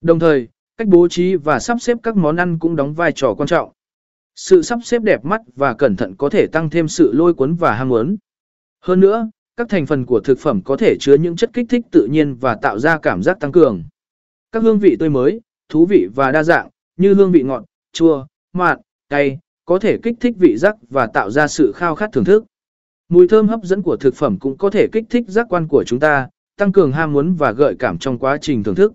Đồng thời, cách bố trí và sắp xếp các món ăn cũng đóng vai trò quan trọng. Sự sắp xếp đẹp mắt và cẩn thận có thể tăng thêm sự lôi cuốn và ham muốn. Hơn nữa, các thành phần của thực phẩm có thể chứa những chất kích thích tự nhiên và tạo ra cảm giác tăng cường. Các hương vị tươi mới, thú vị và đa dạng, như hương vị ngọt, chua, mặn, cay, có thể kích thích vị giác và tạo ra sự khao khát thưởng thức. Mùi thơm hấp dẫn của thực phẩm cũng có thể kích thích giác quan của chúng ta, tăng cường ham muốn và gợi cảm trong quá trình thưởng thức.